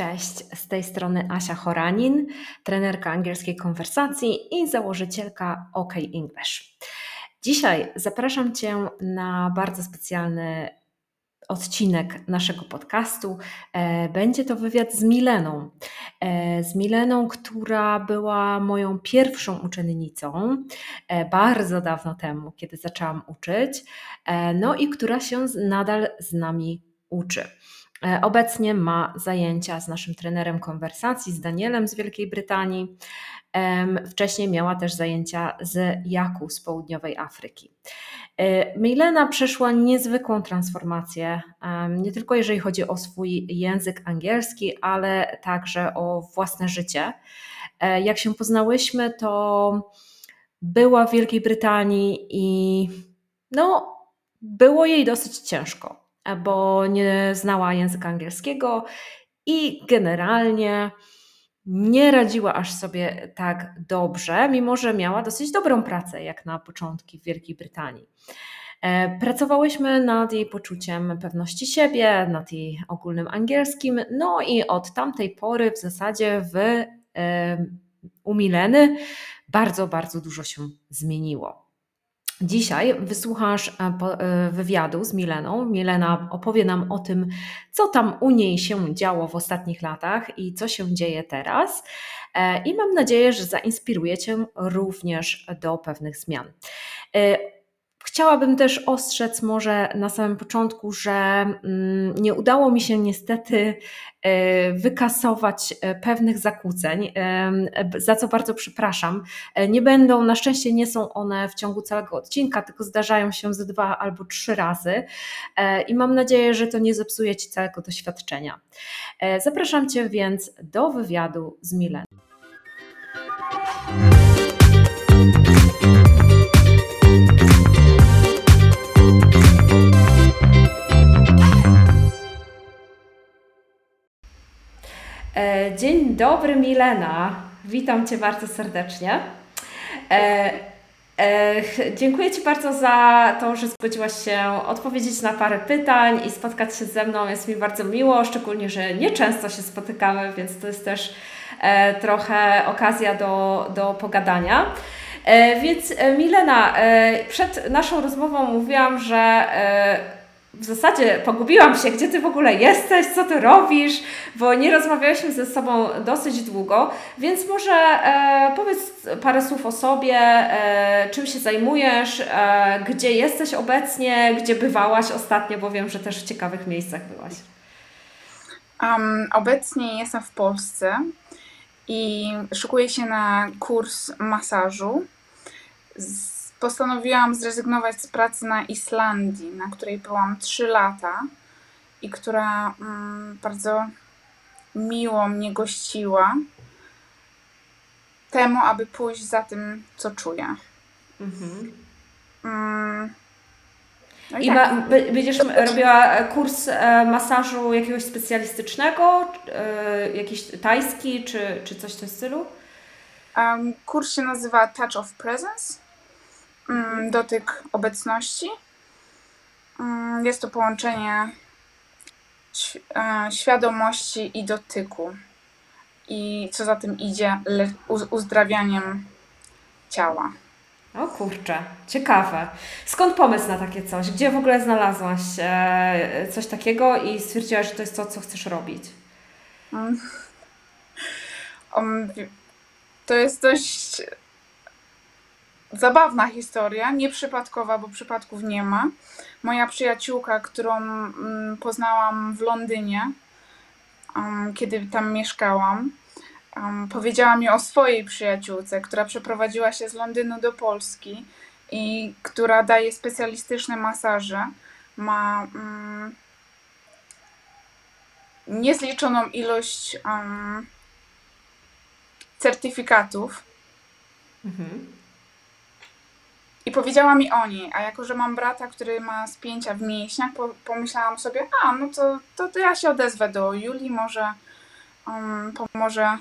Cześć, z tej strony Asia Horanin, trenerka angielskiej konwersacji i założycielka OK English. Dzisiaj zapraszam Cię na bardzo specjalny odcinek naszego podcastu. E, będzie to wywiad z Mileną. E, z Mileną, która była moją pierwszą uczennicą e, bardzo dawno temu, kiedy zaczęłam uczyć, no i która się nadal z nami uczy. E, obecnie ma zajęcia z naszym trenerem konwersacji, z Danielem z Wielkiej Brytanii. Wcześniej miała też zajęcia z Jaku z południowej Afryki. E, Milena przeszła niezwykłą transformację, nie tylko jeżeli chodzi o swój język angielski, ale także o własne życie. E, jak się poznałyśmy, to była w Wielkiej Brytanii i no, było jej dosyć ciężko bo nie znała języka angielskiego i generalnie nie radziła aż sobie tak dobrze, mimo że miała dosyć dobrą pracę, jak na początki w Wielkiej Brytanii. E, pracowałyśmy nad jej poczuciem pewności siebie, nad jej ogólnym angielskim, no i od tamtej pory w zasadzie w e, u Mileny bardzo, bardzo dużo się zmieniło. Dzisiaj wysłuchasz e, e, wywiadu z Mileną. Milena opowie nam o tym, co tam u niej się działo w ostatnich latach i co się dzieje teraz. E, I mam nadzieję, że zainspiruje Cię również do pewnych zmian. Chciałabym też ostrzec może na samym początku, że mm, nie udało mi się niestety e, wykasować e, pewnych zakłóceń, e, za co bardzo przepraszam. Nie będą, na szczęście nie są one w ciągu całego odcinka, tylko zdarzają się ze dwa albo trzy razy i mam nadzieję, że to nie zepsuje Ci całego doświadczenia. Zapraszam Cię więc do wywiadu z Mileną. Dobry, Milena. Witam Cię bardzo serdecznie. E, e, dziękuję Ci bardzo za to, że zgodziłaś się odpowiedzieć na parę pytań i spotkać się ze mną. Jest mi bardzo miło, szczególnie, że nieczęsto się spotykamy, więc to jest też trochę okazja do, do pogadania. Więc Milena, przed naszą rozmową mówiłam, że w zasadzie pogubiłam się, gdzie ty w ogóle jesteś, co ty robisz, bo nie rozmawialiśmy ze sobą dosyć długo, więc może e, powiedz parę słów o sobie, e, czym się zajmujesz, e, gdzie jesteś obecnie, gdzie bywałaś ostatnio, bo wiem, że też w ciekawych miejscach byłaś. Um, obecnie jestem w Polsce i szykuję się na kurs masażu. Z postanowiłam zrezygnować z pracy na Islandii, na której byłam 3 lata i która mm, bardzo miło mnie gościła, temu, aby pójść za tym, co czuję. Mhm. Mm. No I, I tak. będziesz robiła kurs e, masażu jakiegoś specjalistycznego, e, jakiś tajski, czy, czy coś w tym stylu? Um, kurs się nazywa Touch of Presence dotyk obecności. Mm, jest to połączenie e, świadomości i dotyku. I co za tym idzie, uzdrawianiem ciała. O kurczę, ciekawe. Skąd pomysł na takie coś? Gdzie w ogóle znalazłaś e, coś takiego i stwierdziłaś, że to jest to, co chcesz robić? Um, to jest dość zabawna historia, nieprzypadkowa, bo przypadków nie ma. Moja przyjaciółka, którą mm, poznałam w Londynie, um, kiedy tam mieszkałam, um, powiedziała mi o swojej przyjaciółce, która przeprowadziła się z Londynu do Polski i która daje specjalistyczne masaże. Ma niezliczoną ilość certyfikatów. Mhm i powiedziała mi o niej, a jako, że mam brata, który ma spięcia w mięśniach, po, pomyślałam sobie, a no to, to, to ja się odezwę do Julii, może um, pomoże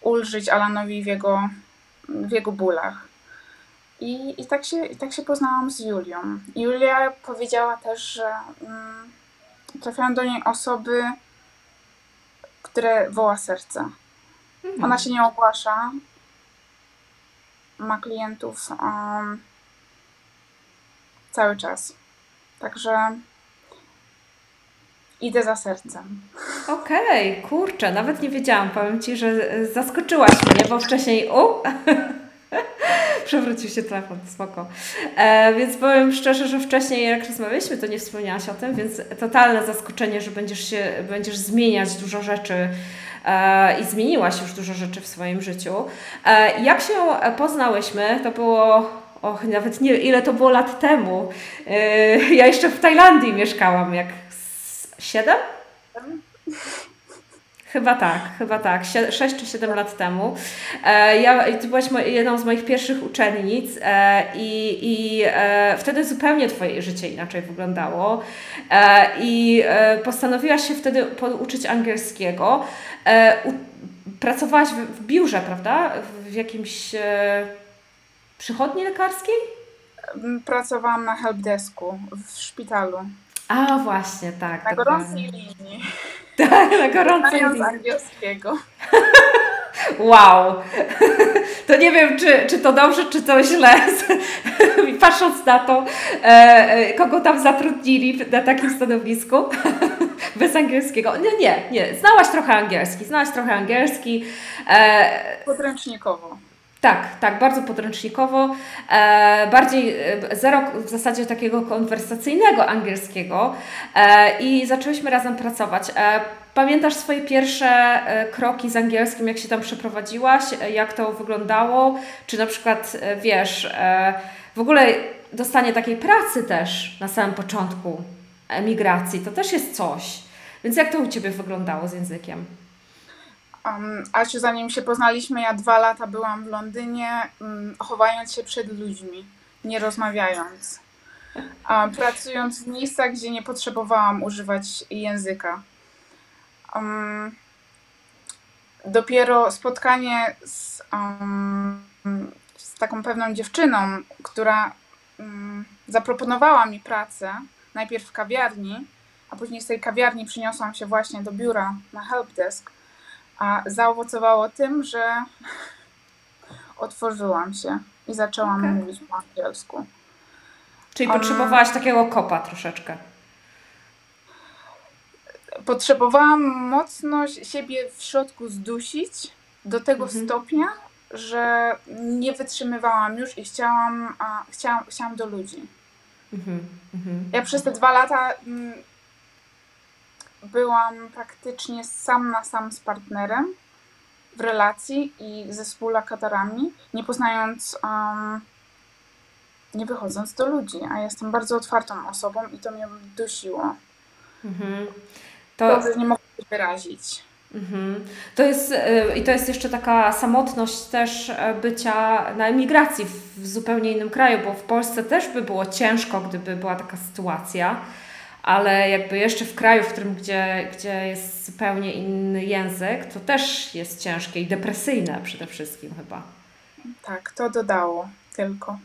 ulżyć Alanowi w jego, w jego bólach. I, i, tak się, I tak się poznałam z Julią. Julia powiedziała też, że um, trafiają do niej osoby które woła serce. Mhm. Ona się nie ogłasza. Ma klientów um, cały czas. Także idę za sercem. Okej, okay, kurczę, nawet nie wiedziałam. Powiem Ci, że zaskoczyłaś mnie, bo wcześniej. U, Przewrócił się telefon, spoko. E, więc powiem szczerze, że wcześniej jak rozmawialiśmy, to nie wspomniałaś o tym, więc totalne zaskoczenie, że będziesz, się, będziesz zmieniać dużo rzeczy e, i zmieniłaś już dużo rzeczy w swoim życiu. E, jak się poznałyśmy, to było och, nawet nie ile to było lat temu. E, ja jeszcze w Tajlandii mieszkałam, jak siedem? Chyba tak, chyba tak. 6 czy 7 lat temu. E, ja, ty byłaś jedną z moich pierwszych uczennic e, i, i e, wtedy zupełnie Twoje życie inaczej wyglądało. I postanowiłaś się wtedy poduczyć angielskiego. Pracowałaś w biurze, prawda? W jakimś przychodni lekarskiej? Pracowałam na helpdesku w szpitalu. A, właśnie, tak. Na gorącej linii. Tak, na gorącej linii. angielskiego. Wow. To nie wiem, czy, czy to dobrze, czy to źle. Patrząc na to, e, e, kogo tam zatrudnili na takim stanowisku bez angielskiego. Nie, nie, nie. Znałaś trochę angielski. Znałaś trochę angielski. E, Podręcznikowo. Tak, tak, bardzo podręcznikowo. E, bardziej e, zero w zasadzie takiego konwersacyjnego angielskiego e, i zaczęłyśmy razem pracować. E, pamiętasz swoje pierwsze e, kroki z angielskim, jak się tam przeprowadziłaś, e, jak to wyglądało? Czy na przykład, wiesz, w ogóle dostanie takiej pracy też na samym początku emigracji, to też jest coś. Więc jak to u Ciebie wyglądało z językiem? Um, Asiu, zanim się poznaliśmy, ja dwa lata byłam w Londynie, um, chowając się przed ludźmi, nie rozmawiając. Um, pracując w miejscach, gdzie nie potrzebowałam używać języka. Um, dopiero spotkanie z, um, z taką pewną dziewczyną, która um, zaproponowała mi pracę, najpierw w kawiarni, a później z tej kawiarni przyniosłam się właśnie do biura na helpdesk a zaowocowało tym, że otworzyłam się i zaczęłam okay. mówić po angielsku. Czyli um, potrzebowałaś takiego kopa troszeczkę. Potrzebowałam mocno siebie w środku zdusić do tego mhm. stopnia, że nie wytrzymywałam już i chciałam, a, chciałam, chciałam do ludzi. Mhm. Mhm. Ja przez te dwa lata mm, byłam praktycznie sam na sam z partnerem w relacji i ze współlokatorami, nie poznając, um, nie wychodząc do ludzi, a jestem bardzo otwartą osobą i to mnie dusiło. Mhm. To... Nie mogę się wyrazić. Mhm. To jest, y, I to jest jeszcze taka samotność też e, bycia na emigracji w zupełnie innym kraju, bo w Polsce też by było ciężko, gdyby była taka sytuacja ale jakby jeszcze w kraju, w którym gdzie, gdzie jest zupełnie inny język, to też jest ciężkie i depresyjne przede wszystkim chyba. Tak, to dodało tylko.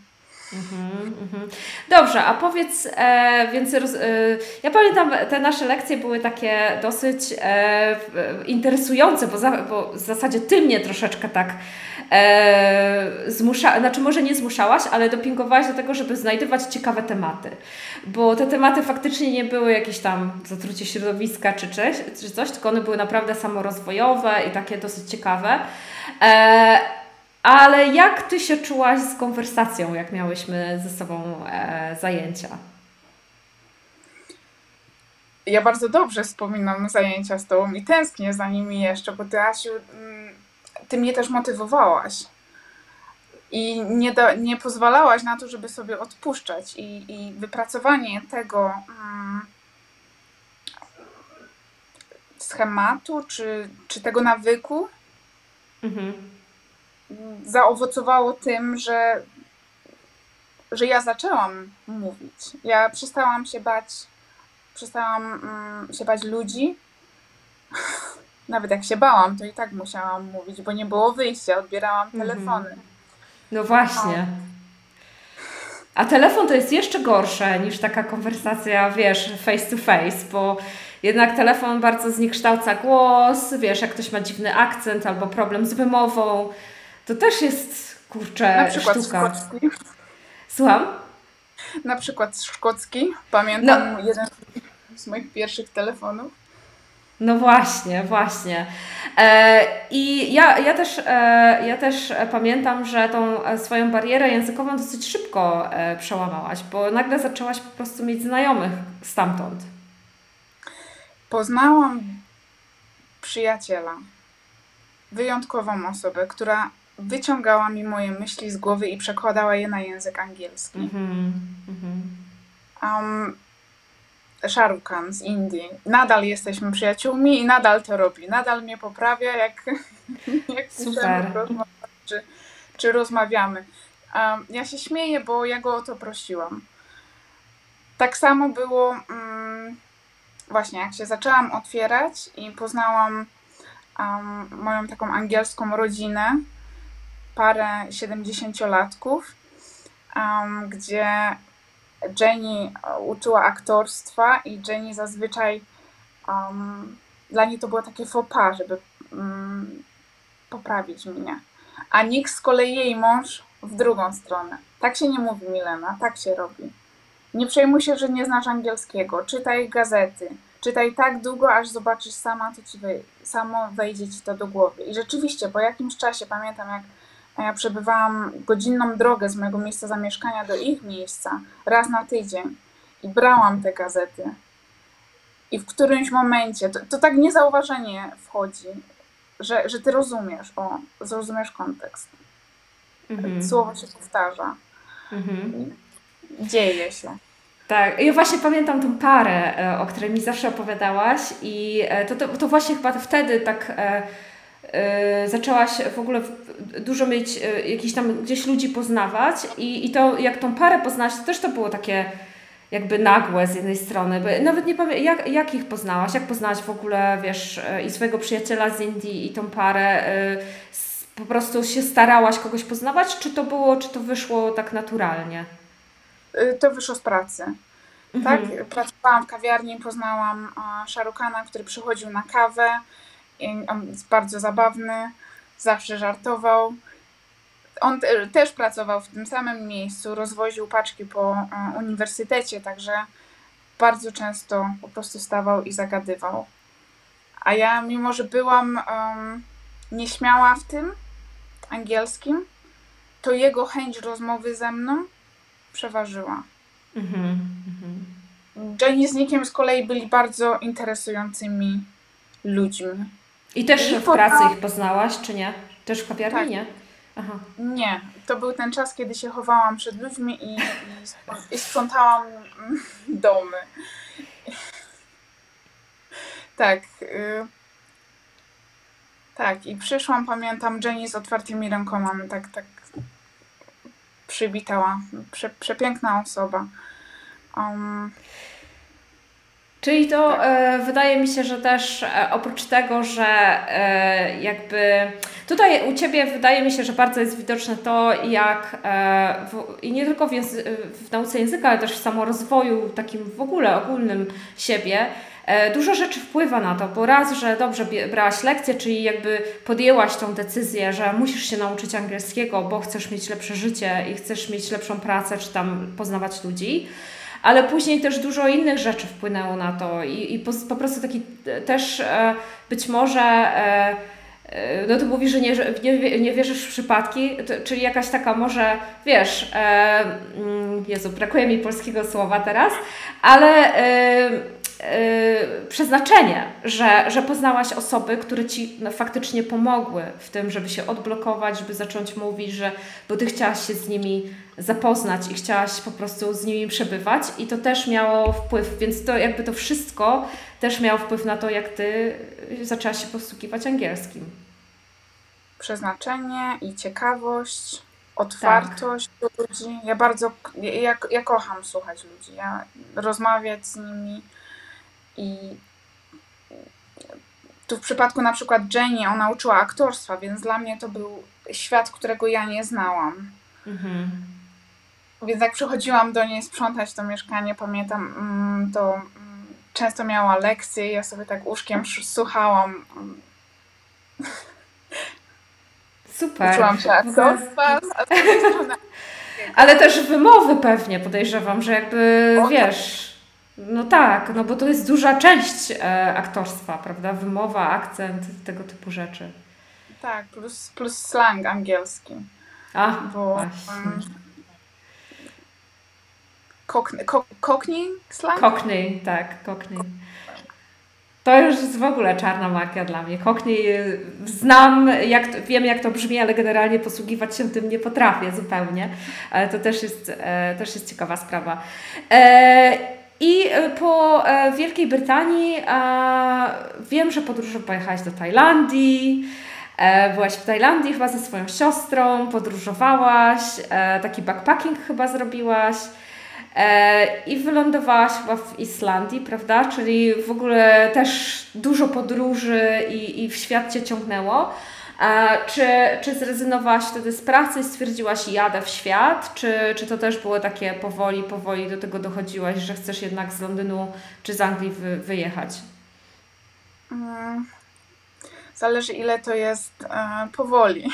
Mhm, mhm. Dobrze, a powiedz, e, więc roz, e, ja pamiętam, te nasze lekcje były takie dosyć e, interesujące, bo, za, bo w zasadzie Ty mnie troszeczkę tak e, zmusza, znaczy może nie zmuszałaś, ale dopingowałaś do tego, żeby znajdywać ciekawe tematy, bo te tematy faktycznie nie były jakieś tam zatrucie środowiska czy, coś, czy coś, tylko one były naprawdę samorozwojowe i takie dosyć ciekawe. E, ale jak Ty się czułaś z konwersacją, jak miałyśmy ze sobą e, zajęcia? Ja bardzo dobrze wspominam zajęcia z Tobą i tęsknię za nimi jeszcze, bo Ty, Asiu, mm, Ty mnie też motywowałaś. I nie, do, nie pozwalałaś na to, żeby sobie odpuszczać. I, i wypracowanie tego mm, schematu, czy, czy tego nawyku, mhm zaowocowało tym, że, że ja zaczęłam mówić. Ja przestałam się bać, przestałam um, się bać ludzi. Nawet jak się bałam, to i tak musiałam mówić, bo nie było wyjścia, odbierałam mhm. telefony. No właśnie. A telefon to jest jeszcze gorsze niż taka konwersacja, wiesz, face to face, bo jednak telefon bardzo zniekształca głos, wiesz, jak ktoś ma dziwny akcent albo problem z wymową, to też jest, kurczę, Na przykład sztuka. szkocki. Słucham? Na przykład szkocki. Pamiętam no. jeden z moich pierwszych telefonów. No właśnie, właśnie. E, I ja, ja, też, e, ja też pamiętam, że tą e, swoją barierę językową dosyć szybko przełamałaś, bo nagle zaczęłaś po prostu mieć znajomych stamtąd. Poznałam przyjaciela, wyjątkową osobę, która wyciągała mi moje myśli z głowy i przekładała je na język angielski. Mm-hmm. Um, z Indii. Nadal jesteśmy przyjaciółmi i nadal to robi. Nadal mnie poprawia, jak, jak piszemy, czy, czy rozmawiamy. Um, ja się śmieję, bo ja go o to prosiłam. Tak samo było um, właśnie, jak się zaczęłam otwierać i poznałam um, moją taką angielską rodzinę, parę siedemdziesięciolatków, um, gdzie Jenny e, uczyła aktorstwa i Jenny zazwyczaj um, dla niej to było takie faux pas, żeby um, poprawić mnie. A Nick z kolei jej mąż w drugą stronę. Tak się nie mówi, Milena, tak się robi. Nie przejmuj się, że nie znasz angielskiego. Czytaj gazety. Czytaj tak długo, aż zobaczysz sama, to ci wej- samo wejdzie ci to do głowy. I rzeczywiście, po jakimś czasie, pamiętam jak ja przebywałam godzinną drogę z mojego miejsca zamieszkania do ich miejsca raz na tydzień i brałam te gazety. I w którymś momencie, to, to tak niezauważenie wchodzi, że, że ty rozumiesz, o, zrozumiesz kontekst. Mhm. Słowo się powtarza. Mhm. Dzieje się. Tak, ja właśnie pamiętam tą parę, e, o której mi zawsze opowiadałaś i e, to, to, to właśnie chyba wtedy tak e, zaczęłaś w ogóle dużo mieć, e, jakichś tam gdzieś ludzi poznawać i, i to jak tą parę poznałaś, to też to było takie jakby nagłe z jednej strony, bo nawet nie pamiętam, jak, jak ich poznałaś, jak poznałaś w ogóle, wiesz, i swojego przyjaciela z Indii i tą parę, po prostu się starałaś kogoś poznawać, czy to było, czy to wyszło tak naturalnie? Y, to wyszło z pracy. Tak, mhm. pracowałam w kawiarni, poznałam Szarukana, który przychodził na kawę. On jest bardzo zabawny, zawsze żartował. On też pracował w tym samym miejscu, rozwoził paczki po uniwersytecie, także bardzo często po prostu stawał i zagadywał. A ja, mimo że byłam um, nieśmiała w tym angielskim, to jego chęć rozmowy ze mną przeważyła. Mhm, mhm. Jenny z Nickiem z kolei byli bardzo interesującymi ludźmi. I też I w pracy ich poznałaś, czy nie? Też w kawiarni, tak. nie? Aha. Nie. To był ten czas, kiedy się chowałam przed ludźmi i, i, i sprzątałam domy. Tak. Y tak, i przyszłam, pamiętam, Jenny z otwartymi rękoma, tak, tak przywitała. Prze, przepiękna osoba. Um, Czyli to tak. e, wydaje mi się, że też e, oprócz tego, że e, jakby tutaj u Ciebie wydaje mi się, że bardzo jest widoczne to, jak w, i nie tylko w, w nauce języka, ale też w samorozwoju takim w ogóle ogólnym siebie, dużo rzeczy wpływa na to, bo raz, że dobrze brałaś lekcję, czyli jakby podjęłaś tą decyzję, że musisz się nauczyć angielskiego, bo chcesz mieć lepsze życie i chcesz mieć lepszą pracę, czy tam poznawać ludzi ale później też dużo innych rzeczy wpłynęło na to i, i po, po, prostu taki też e, być może e, e, no to mówi, że nie, nie, nie wierzysz w przypadki, to, czyli jakaś taka może, wiesz, e, mm, Jezu, brakuje mi polskiego słowa teraz, ale e, Yy, przeznaczenie, że, że poznałaś osoby, które ci no, faktycznie pomogły w tym, żeby się odblokować, żeby zacząć mówić, że bo ty chciałaś się z nimi zapoznać i chciałaś po prostu z nimi przebywać i to też miało wpływ, więc to jakby to wszystko też miało wpływ na to, jak ty zaczęłaś się posługiwać angielskim. Przeznaczenie i ciekawość, otwartość tak. do ludzi. Ja bardzo, ja, ja kocham słuchać ludzi, ja rozmawiać z nimi i tu w przypadku na przykład Jenny, ona uczyła aktorstwa, więc dla mnie to był świat, którego ja nie znałam. Mhm. Więc jak przychodziłam do niej sprzątać to mieszkanie, pamiętam, mm, to mm, często miała lekcje i ja sobie tak uszkiem słuchałam. Super. Uczyłam się aktorstwa, a Ale też wymowy pewnie podejrzewam, że jakby o, wiesz. No tak, no bo to jest duża część e, aktorstwa, prawda? Wymowa, akcent, tego typu rzeczy. Tak, plus, plus slang angielski. A, bo, Cockney, cockney slang? Cockney, tak, Cockney. To już jest w ogóle czarna magia dla mnie. Cockney znam, jak, wiem jak to brzmi, ale generalnie posługiwać się tym nie potrafię zupełnie. Ale to też jest, e, też jest ciekawa sprawa. E, I po e, Wielkiej Brytanii wiem, że podróż pojechałaś do Tajlandii. Byłaś w Tajlandii chyba ze swoją siostrą, podróżowałaś, taki backpacking chyba zrobiłaś. E, I wylądowałaś chyba w Islandii, prawda? Czyli w ogóle też dużo podróży i, i w świat Cię ciągnęło. Czy, czy zrezygnowałaś wtedy z pracy i stwierdziłaś, jadę w świat? Czy, czy to też było takie powoli, powoli do tego dochodziłaś, że chcesz jednak z Londynu czy z Anglii wy, wyjechać? Mm, zależy, ile to jest e, powoli.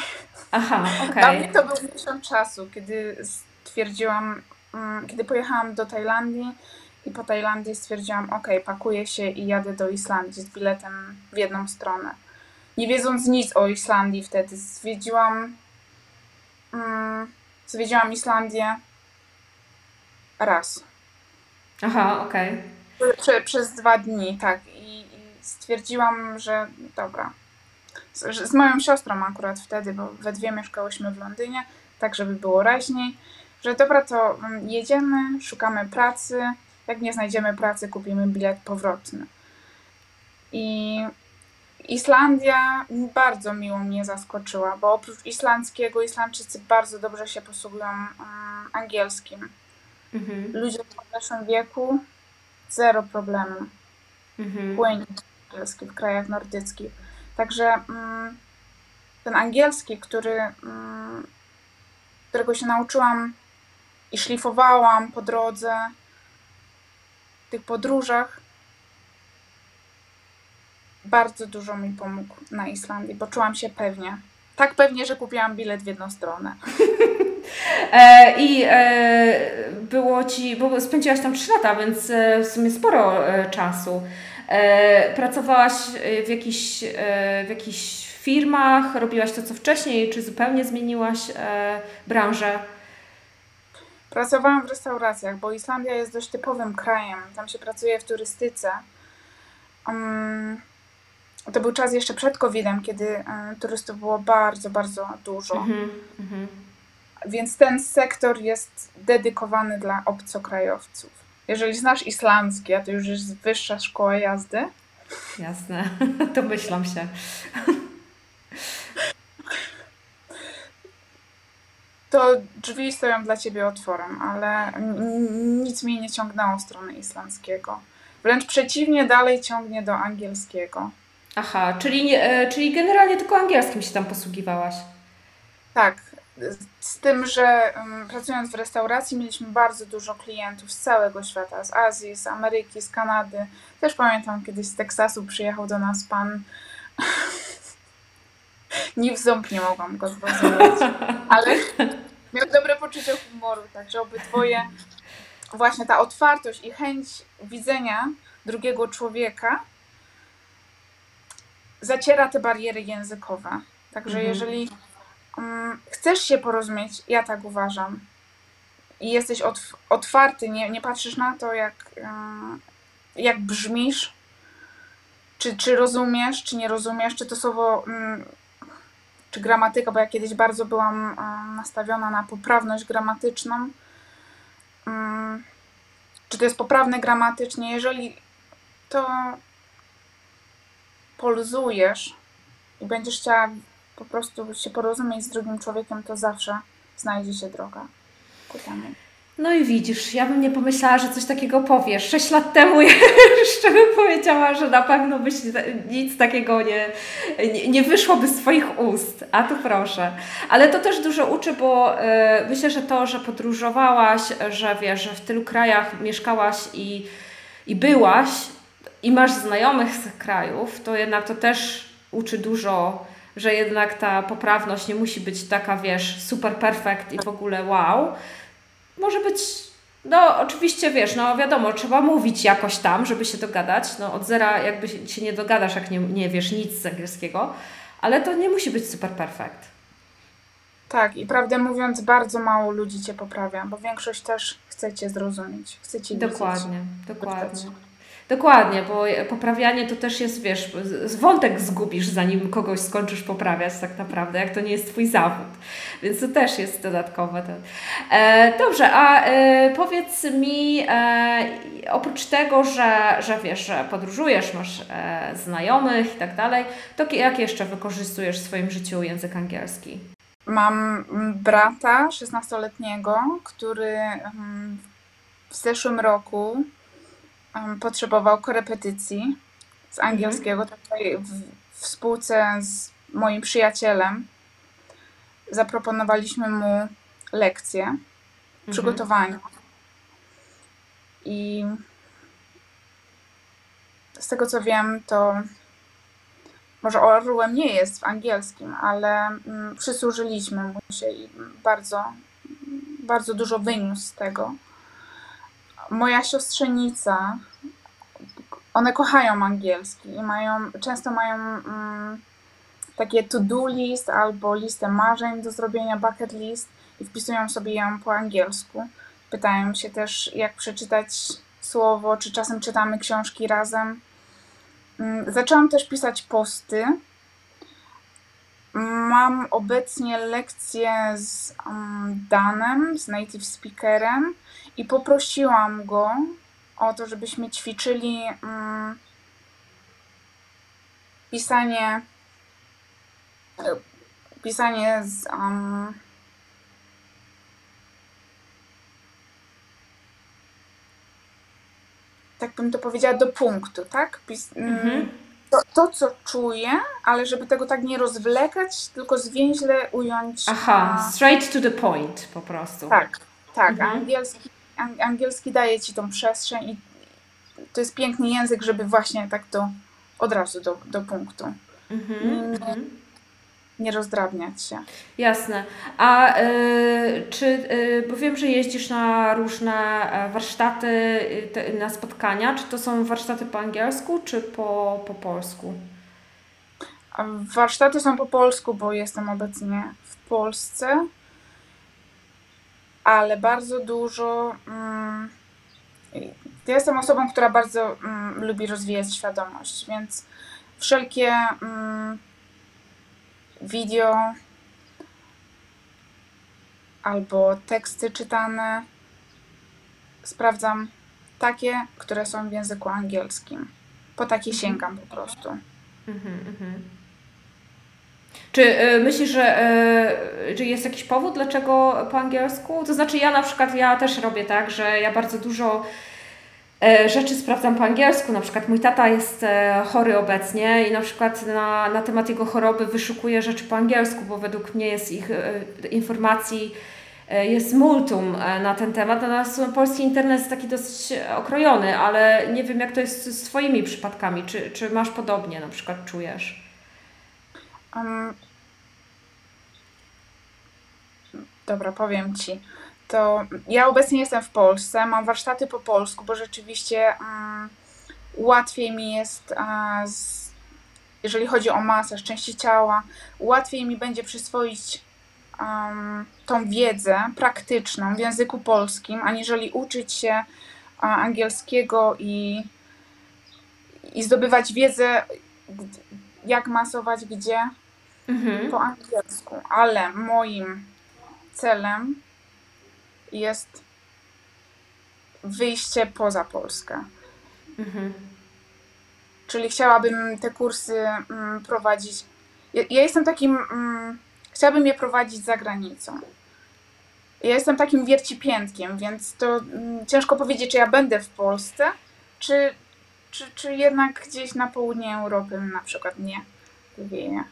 Aha, okej. Okay. Dla mnie to był miesiąc czasu, kiedy stwierdziłam, Mm, kiedy pojechałam do Tajlandii i po Tajlandii stwierdziłam, ok, pakuję się i jadę do Islandii z biletem w jedną stronę. Nie wiedząc nic o Islandii wtedy, zwiedziłam, mm, zwiedziłam Islandię raz. Aha, okej. Okay. Prze, przez dwa dni, tak. I, I, stwierdziłam, że dobra. Z, z moją siostrą akurat wtedy, bo we dwie mieszkałyśmy w Londynie, tak żeby było raźniej że dobra, to mm, jedziemy, szukamy pracy, jak nie znajdziemy pracy, kupimy bilet powrotny. I Islandia bardzo miło mnie zaskoczyła, bo oprócz islandzkiego, Islandczycy bardzo dobrze się posługują um, angielskim. Mhm. Ludzie w podeszłym wieku zero problemu. Mhm. Płynie angielski w krajach nordyckich. Także um, ten angielski, który, um, którego się nauczyłam i szlifowałam po drodze, w tych podróżach. Bardzo dużo mi pomógł na Islandii, bo czułam się pewnie. Tak pewnie, że kupiłam bilet w jedną stronę. E, I e, było ci, bo spędziłaś tam 3 lata, więc e, w sumie sporo e, czasu. E, pracowałaś w jakichś, w jakichś firmach, robiłaś to co wcześniej, czy zupełnie zmieniłaś branżę? Pracowałam w restauracjach, bo Islandia jest dość typowym krajem. Tam się pracuje w turystyce. Um, to był czas jeszcze przed COVID-em, kiedy um, turystów było bardzo, bardzo dużo. Mm -hmm. Więc ten sektor jest dedykowany dla obcokrajowców. Jeżeli znasz islandzki, a to już jest wyższa szkoła jazdy. Jasne, to myślam się. to drzwi stoją dla ciebie otworem, ale nic mnie nie ciągnęło w stronę islandzkiego. Wręcz przeciwnie, dalej ciągnie do angielskiego. Aha, czyli, e, czyli generalnie tylko angielskim się tam posługiwałaś. Tak, z tym, że um, pracując w restauracji mieliśmy bardzo dużo klientów z całego świata, z Azji, z Ameryki, z Kanady. Też pamiętam kiedyś z Teksasu przyjechał do nas pan Ni w ząb nie mogłam go zrozumieć. Ale miał dobre poczucie humoru, także obydwoje właśnie ta otwartość i chęć widzenia drugiego człowieka zaciera te bariery językowe. Także mhm. jeżeli um, chcesz się porozumieć, ja tak uważam, i jesteś otwarty, nie, nie patrzysz na to, jak, um, jak brzmisz, czy, czy rozumiesz, czy nie rozumiesz, czy to słowo um, czy gramatyka, bo ja kiedyś bardzo byłam nastawiona na poprawność gramatyczną. Mm, czy to jest poprawne gramatycznie? Jeżeli to poluzujesz i będziesz chciała po prostu się porozumieć z drugim człowiekiem, to zawsze znajdzie się droga ku temu. No i widzisz, ja bym nie pomyślała, że coś takiego powiesz. Sześć lat temu jeszcze bym powiedziała, że na pewno byś nic takiego nie, nie, nie wyszłoby z Twoich ust. A tu proszę. Ale to też dużo uczy, bo y, myślę, że to, że podróżowałaś, że wiesz, że w tylu krajach mieszkałaś i, i byłaś, i masz znajomych z tych krajów, to jednak to też uczy dużo, że jednak ta poprawność nie musi być taka, wiesz, super perfekt i w ogóle wow. Może być, no oczywiście, wiesz, no wiadomo, trzeba mówić jakoś tam, żeby się dogadać. No od zera jakby się nie dogadasz, jak nie, nie wiesz nic z angielskiego, ale to nie musi być super perfekt. Tak, i prawdę mówiąc, bardzo mało ludzi cię poprawia, bo większość też chce cię zrozumieć, chce cię Dokładnie, dokładnie. Dokładnie, bo poprawianie to też jest, wiesz, wątek zgubisz, zanim kogoś skończysz poprawiać tak naprawdę, jak to nie jest Twój zawód. Więc to też jest dodatkowe. E, dobrze, a e, powiedz mi, e, oprócz tego, że, że wiesz, że podróżujesz, masz e, znajomych i tak dalej, to jak jeszcze wykorzystujesz w swoim życiu język angielski? Mam brata 16-letniego, który w zeszłym roku potrzebował korepetycji z mhm. angielskiego. Tutaj w, w spółce z moim przyjacielem zaproponowaliśmy mu lekcję mhm. przygotowania. I z tego co wiem, to może orłem nie jest w angielskim, ale mm, przysłużyliśmy mu się i bardzo, bardzo dużo wyniósł z tego. Moja siostrzenica, one kochają angielski i mają, często mają mm, takie to-do list albo listę marzeń do zrobienia, bucket list i wpisują sobie ją po angielsku. Pytają się też, jak przeczytać słowo, czy czasem czytamy książki razem Mm, zaczęłam też pisać posty. Mam obecnie lekcję z um, Danem, z native speakerem i poprosiłam go o to, żebyśmy ćwiczyli um, pisanie pisanie z um, tak bym to powiedziała, do punktu, tak? Pis mm, mhm. To, to, co czuję, ale żeby tego tak nie rozwlekać, tylko zwięźle ująć. Aha, straight to the point po prostu. Tak, tak. Mhm. Angielski, angielski daje ci tą przestrzeń i to jest piękny język, żeby właśnie tak to od razu do, do punktu. Mhm. Mm nie rozdrabniać się. Jasne. A y, czy, y, bo wiem, że jeździsz na różne e, warsztaty, te, na spotkania, czy to są warsztaty po angielsku, czy po, po polsku? Warsztaty są po polsku, bo jestem obecnie w Polsce, ale bardzo dużo. Mm, ja jestem osobą, która bardzo mm, lubi rozwijać świadomość, więc wszelkie. Mm, video albo teksty czytane. Sprawdzam takie, które są w języku angielskim. Po takie mhm. sięgam po prostu. Mhm, mhm. Czy y, myślisz, że y, jest jakiś powód, dlaczego po angielsku? To znaczy, ja na przykład ja też robię tak, że ja bardzo dużo rzeczy sprawdzam po angielsku. Na przykład mój tata jest e, chory obecnie i na przykład na, na temat jego choroby wyszukuję rzeczy po angielsku, bo według mnie jest ich e, informacji jest multum na ten temat. Natomiast polski internet jest taki dosyć okrojony, ale nie wiem jak to jest z Twoimi przypadkami. Czy, czy masz podobnie, na przykład czujesz? Um, dobra, powiem Ci to ja obecnie jestem w Polsce, mam warsztaty po polsku, bo rzeczywiście um, łatwiej mi jest, z, jeżeli chodzi o masaż części ciała, łatwiej mi będzie przyswoić um, tą wiedzę praktyczną w języku polskim, aniżeli uczyć się angielskiego i, i zdobywać wiedzę, jak masować gdzie mhm. po angielsku. Ale moim celem jest wyjście poza Polskę. Mhm. Czyli chciałabym te kursy mm, prowadzić. Ja, ja, jestem takim. Mm, chciałabym je prowadzić za granicą. Ja jestem takim wiercipiętkiem, więc to mm, ciężko powiedzieć, czy ja będę w Polsce, czy, czy, czy jednak gdzieś na południe Europy na przykład nie wieje.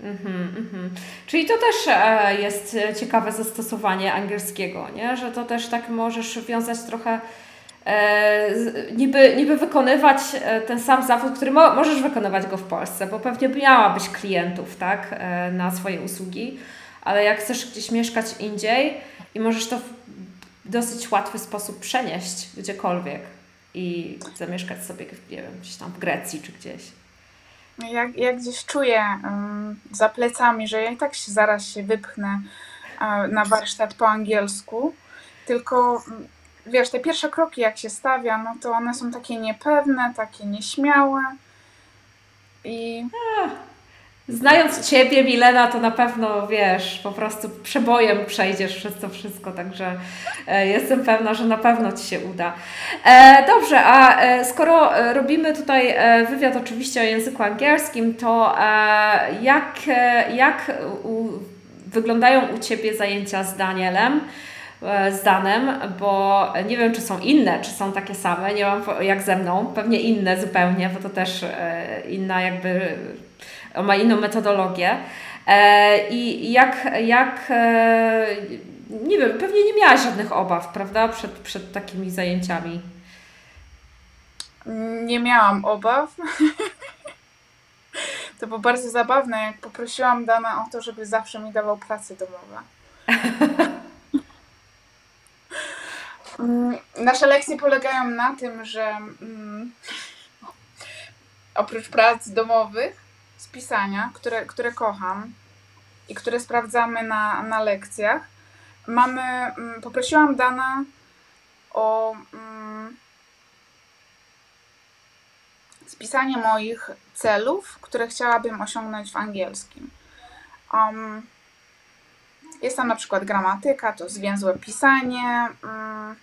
Mm-hmm, mm-hmm. Czyli to też e, jest ciekawe zastosowanie angielskiego, nie? że to też tak możesz wiązać trochę niby, niby wykonywać ten sam zawód, który mo możesz wykonywać go w Polsce, bo pewnie miałabyś klientów, tak, na swoje usługi, ale jak chcesz gdzieś mieszkać indziej i możesz to w dosyć łatwy sposób przenieść gdziekolwiek i zamieszkać sobie, nie wiem, gdzieś tam w Grecji czy gdzieś. Ja, gdzieś czuję za plecami, że ja i tak się zaraz się wypchnę na warsztat po angielsku, tylko wiesz, te pierwsze kroki jak się stawia, no to one są takie niepewne, takie nieśmiałe i... Ach Znając Ciebie, Milena, to na pewno wiesz, po prostu przebojem przejdziesz przez to wszystko, także e, jestem pewna, że na pewno Ci się uda. E, dobrze, a e, skoro robimy tutaj wywiad oczywiście o języku angielskim, to jak, jak u, wyglądają u Ciebie zajęcia z Danielem? z Danem, bo nie wiem, czy są inne, czy są takie same, nie mam jak ze mną, pewnie inne zupełnie, bo to też inna jakby ma inną metodologię. E, I jak, jak e, nie wiem, pewnie nie miałaś żadnych obaw, prawda, przed, przed takimi zajęciami? Nie miałam obaw. To było bardzo zabawne, jak poprosiłam Dana o to, żeby zawsze mi dawał prace domowe. Nasze lekcje polegają na tym, że mm, oprócz prac domowych pisania, które, które kocham i które sprawdzamy na, na lekcjach, mamy, mm, poprosiłam Dana o mm, spisanie moich celów, które chciałabym osiągnąć w angielskim. Um, jest tam na przykład gramatyka, to zwięzłe pisanie, um,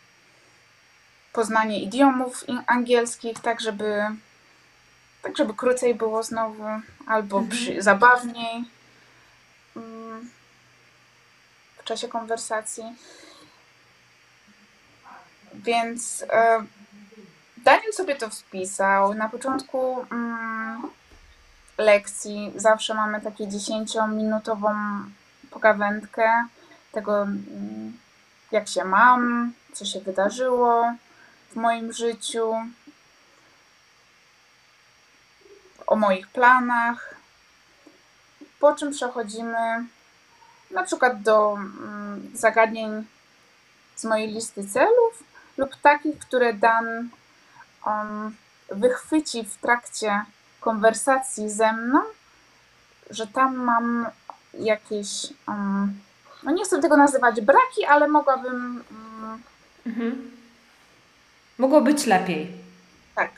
poznanie idiomów angielskich, tak żeby tak żeby krócej było znowu, albo mhm. zabawniej mm, w czasie konwersacji. Więc e, Daniel sobie to wpisał. Na początku mm, lekcji zawsze mamy takie 10-minutową pogawędkę tego, mm, jak się mam, co się wydarzyło w moim życiu, o moich planach, po czym przechodzimy na przykład do mm, zagadnień z mojej listy celów lub takich, które Dan um, wychwyci w trakcie konwersacji ze mną, że tam mam jakieś, um, no nie chcę tego nazywać braki, ale mogłabym. Um, mhm. Mogło być lepiej. Tak.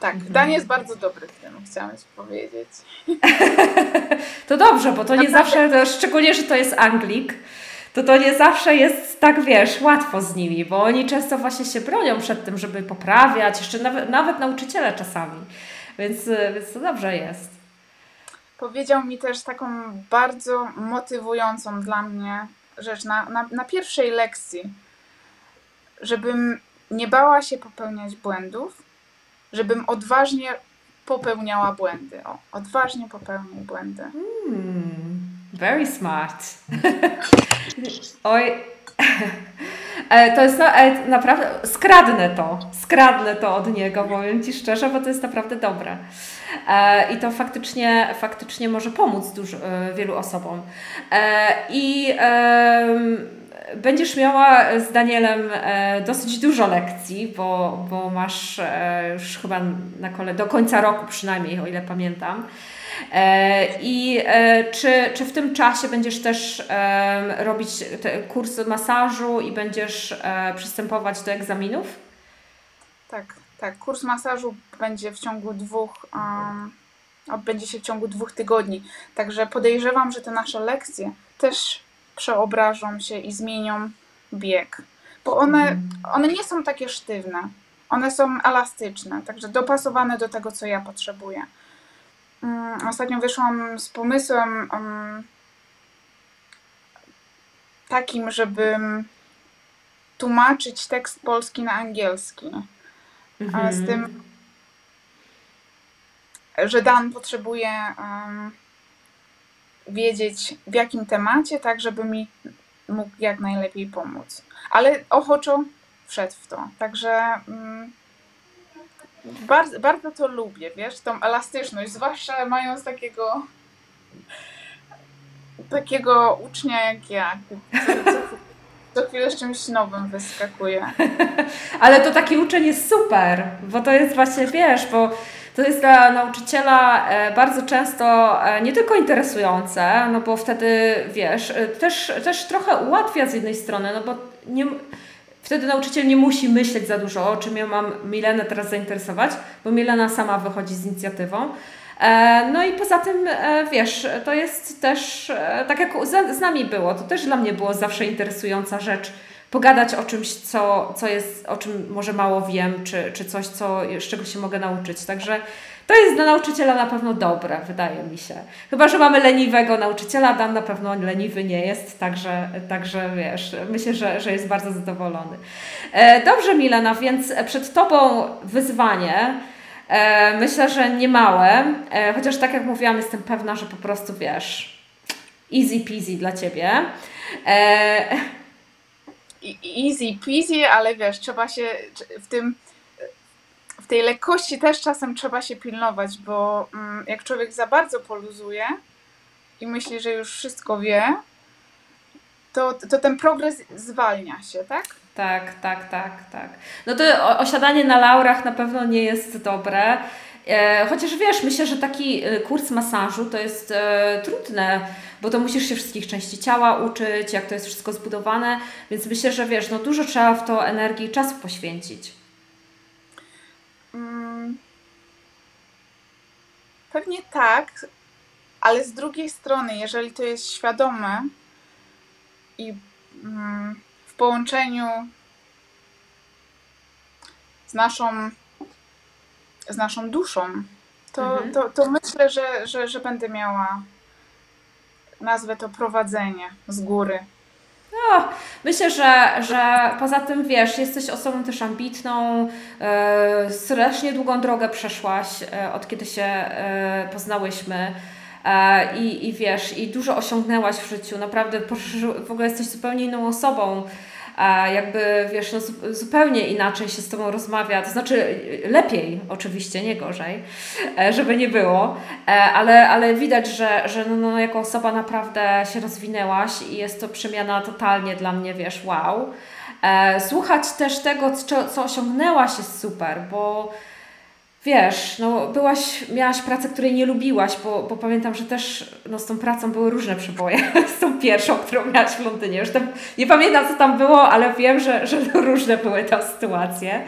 Tak, mhm. Dan jest bardzo dobry w tym, chciałam ci powiedzieć. to dobrze, bo to nie zawsze, to szczególnie, że to jest Anglik, to to nie zawsze jest tak, wiesz, łatwo z nimi, bo oni często właśnie się bronią przed tym, żeby poprawiać, jeszcze nawet, nawet nauczyciele czasami, więc, więc to dobrze jest. Powiedział mi też taką bardzo motywującą dla mnie rzecz na, na, na pierwszej lekcji, żebym nie bała się popełniać błędów, żebym odważnie popełniała błędy. O, odważnie popełniaj błędy. Hmm, very smart. Oj. E, to jest e, naprawdę, skradnę to, skradnę to od niego, powiem Ci szczerze, bo to jest naprawdę dobre. E, I to faktycznie, faktycznie może pomóc dużo, wielu osobom. I będziesz miała z Danielem e, dosyć dużo lekcji, bo, bo masz e, już chyba na kole, do końca roku przynajmniej, o ile pamiętam. E, I czy, czy w tym czasie będziesz też robić kurs masażu i będziesz przystępować do egzaminów? Tak, tak. Kurs masażu będzie w ciągu dwóch, um, odbędzie się w ciągu dwóch tygodni. Także podejrzewam, że te nasze lekcje też przeobrażą się i zmienią bieg. Bo one, mhm. one nie są takie sztywne. One są elastyczne, także dopasowane do tego, co ja potrzebuję. Mm, ostatnio wyszłam z pomysłem um, takim, żeby tłumaczyć tekst polski na angielski. Mhm. Z tym, że Dan potrzebuje um, wiedzieć w jakim temacie, tak żeby mi mógł jak najlepiej pomóc. Ale ochoczo wszedł w to. Także mm, bardzo, bardzo to lubię, wiesz, tą elastyczność, zwłaszcza mając takiego takiego ucznia jak ja, co, chwilę z czymś nowym wyskakuje. Ale to taki uczeń jest super, bo to jest właśnie, wiesz, bo to jest dla nauczyciela e, bardzo często e, nie tylko interesujące, no bo wtedy, wiesz, e, też, też trochę ułatwia z jednej strony, no bo nie, wtedy nauczyciel nie musi myśleć za dużo, o czym ja mam Milenę teraz zainteresować, bo Milena sama wychodzi z inicjatywą. No i poza tym, wiesz, to jest też, tak jak z nami było, to też dla mnie było zawsze interesująca rzecz, pogadać o czymś, co, co jest, o czym może mało wiem, czy, czy coś, co, z czego się mogę nauczyć. Także to jest dla nauczyciela na pewno dobre, wydaje mi się. Chyba, że mamy leniwego nauczyciela, Dan na pewno leniwy nie jest, także, także wiesz, myślę, że, że jest bardzo zadowolony. E, dobrze, Milena, więc przed Tobą wyzwanie. E, myślę, że nie małe, e, chociaż tak jak mówiłam, jestem pewna, że po prostu wiesz, easy peasy dla Ciebie. Easy peasy, ale wiesz, trzeba się w tym w tej lekkości też czasem trzeba się pilnować, bo mm, jak człowiek za bardzo poluzuje i myśli, że już wszystko wie, to, to ten progres zwalnia się, tak? Tak, tak, tak, tak. No to osiadanie na laurach na pewno nie jest dobre. E, chociaż wiesz, myślę, że taki e, kurs masażu to jest e, trudne, bo to musisz się wszystkich części ciała uczyć, jak to jest wszystko zbudowane, więc myślę, że wiesz, no dużo trzeba w to energii i czasu poświęcić. Mm, pewnie tak, ale z drugiej strony, jeżeli to jest świadome i mm, w połączeniu z naszą z naszą duszą, to, mhm. to, to myślę, że, że, że będę miała nazwę to prowadzenie z góry. No, myślę, że, że poza tym wiesz, jesteś osobą też ambitną, e, strasznie długą drogę przeszłaś e, od kiedy się e, poznałyśmy. E, I, I wiesz, i dużo osiągnęłaś w życiu, naprawdę w ogóle jesteś zupełnie inną osobą jakby wiesz, no, zupełnie inaczej się z Tobą rozmawia, to znaczy lepiej oczywiście, nie gorzej, e, żeby nie było, e, ale, ale widać, że, że no, no, jako osoba naprawdę się rozwinęłaś i jest to przemiana totalnie dla mnie, wiesz, wow. E, słuchać też tego, co, co osiągnęłaś jest super, bo wiesz, no byłaś, miałaś pracę, której nie lubiłaś, bo, bo pamiętam, że też no, z tą pracą były różne przeboje. z tą pierwszą, którą miałaś w Londynie. Już tam, nie pamiętam, co tam było, ale wiem, że, że różne były te sytuacje.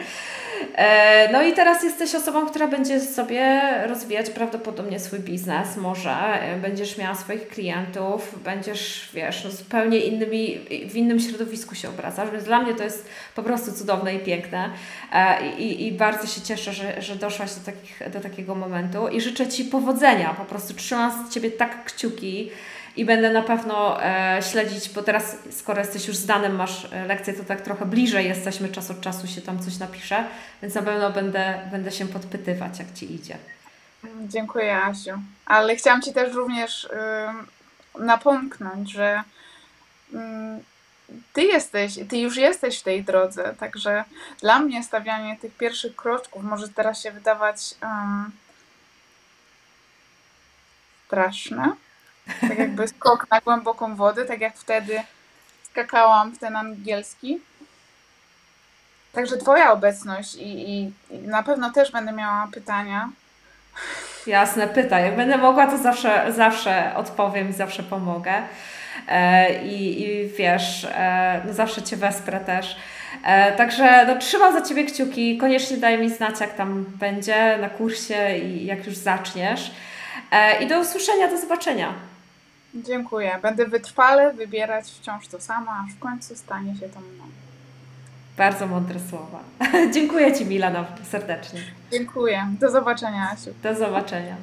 E, no i teraz jesteś osobą, która będzie sobie rozwijać prawdopodobnie swój biznes, może e, będziesz miała swoich klientów, będziesz, wiesz, no zupełnie innymi, w innym środowisku się obracasz, więc dla mnie to jest po prostu cudowne i piękne. E, i, i bardzo się cieszę, że, że doszłaś do, takich, do takiego momentu i życzę Ci powodzenia, po prostu trzymam z Ciebie tak kciuki, i będę na pewno e, śledzić, bo teraz, skoro jesteś już zdanym, masz e, lekcję, to tak trochę bliżej jesteśmy, czas od czasu się tam coś napisze, więc na pewno będę, będę się podpytywać, jak Ci idzie. Dziękuję, Asiu. Ale chciałam Ci też również y, napomknąć, że y, Ty jesteś, Ty już jesteś w tej drodze, także dla mnie stawianie tych pierwszych kroczków może teraz się wydawać y, straszne, tak jakby skok na głęboką wodę, tak jak wtedy skakałam w ten angielski. Także Twoja obecność i, i, i na pewno też będę miała pytania. Jasne, pytaj. Jak będę mogła, to zawsze, zawsze odpowiem i zawsze pomogę. E, i, I wiesz, e, no zawsze Cię wesprę też. E, także no, trzymam za Ciebie kciuki. Koniecznie daj mi znać, jak tam będzie na kursie i jak już zaczniesz. I do usłyszenia, do zobaczenia. Dziękuję. Będę wytrwale wybierać wciąż to samo, aż w końcu stanie się to mną. Bardzo mądre słowa. Dziękuję Ci, Milano, serdecznie. Dziękuję. Do zobaczenia, Asiu. Do zobaczenia.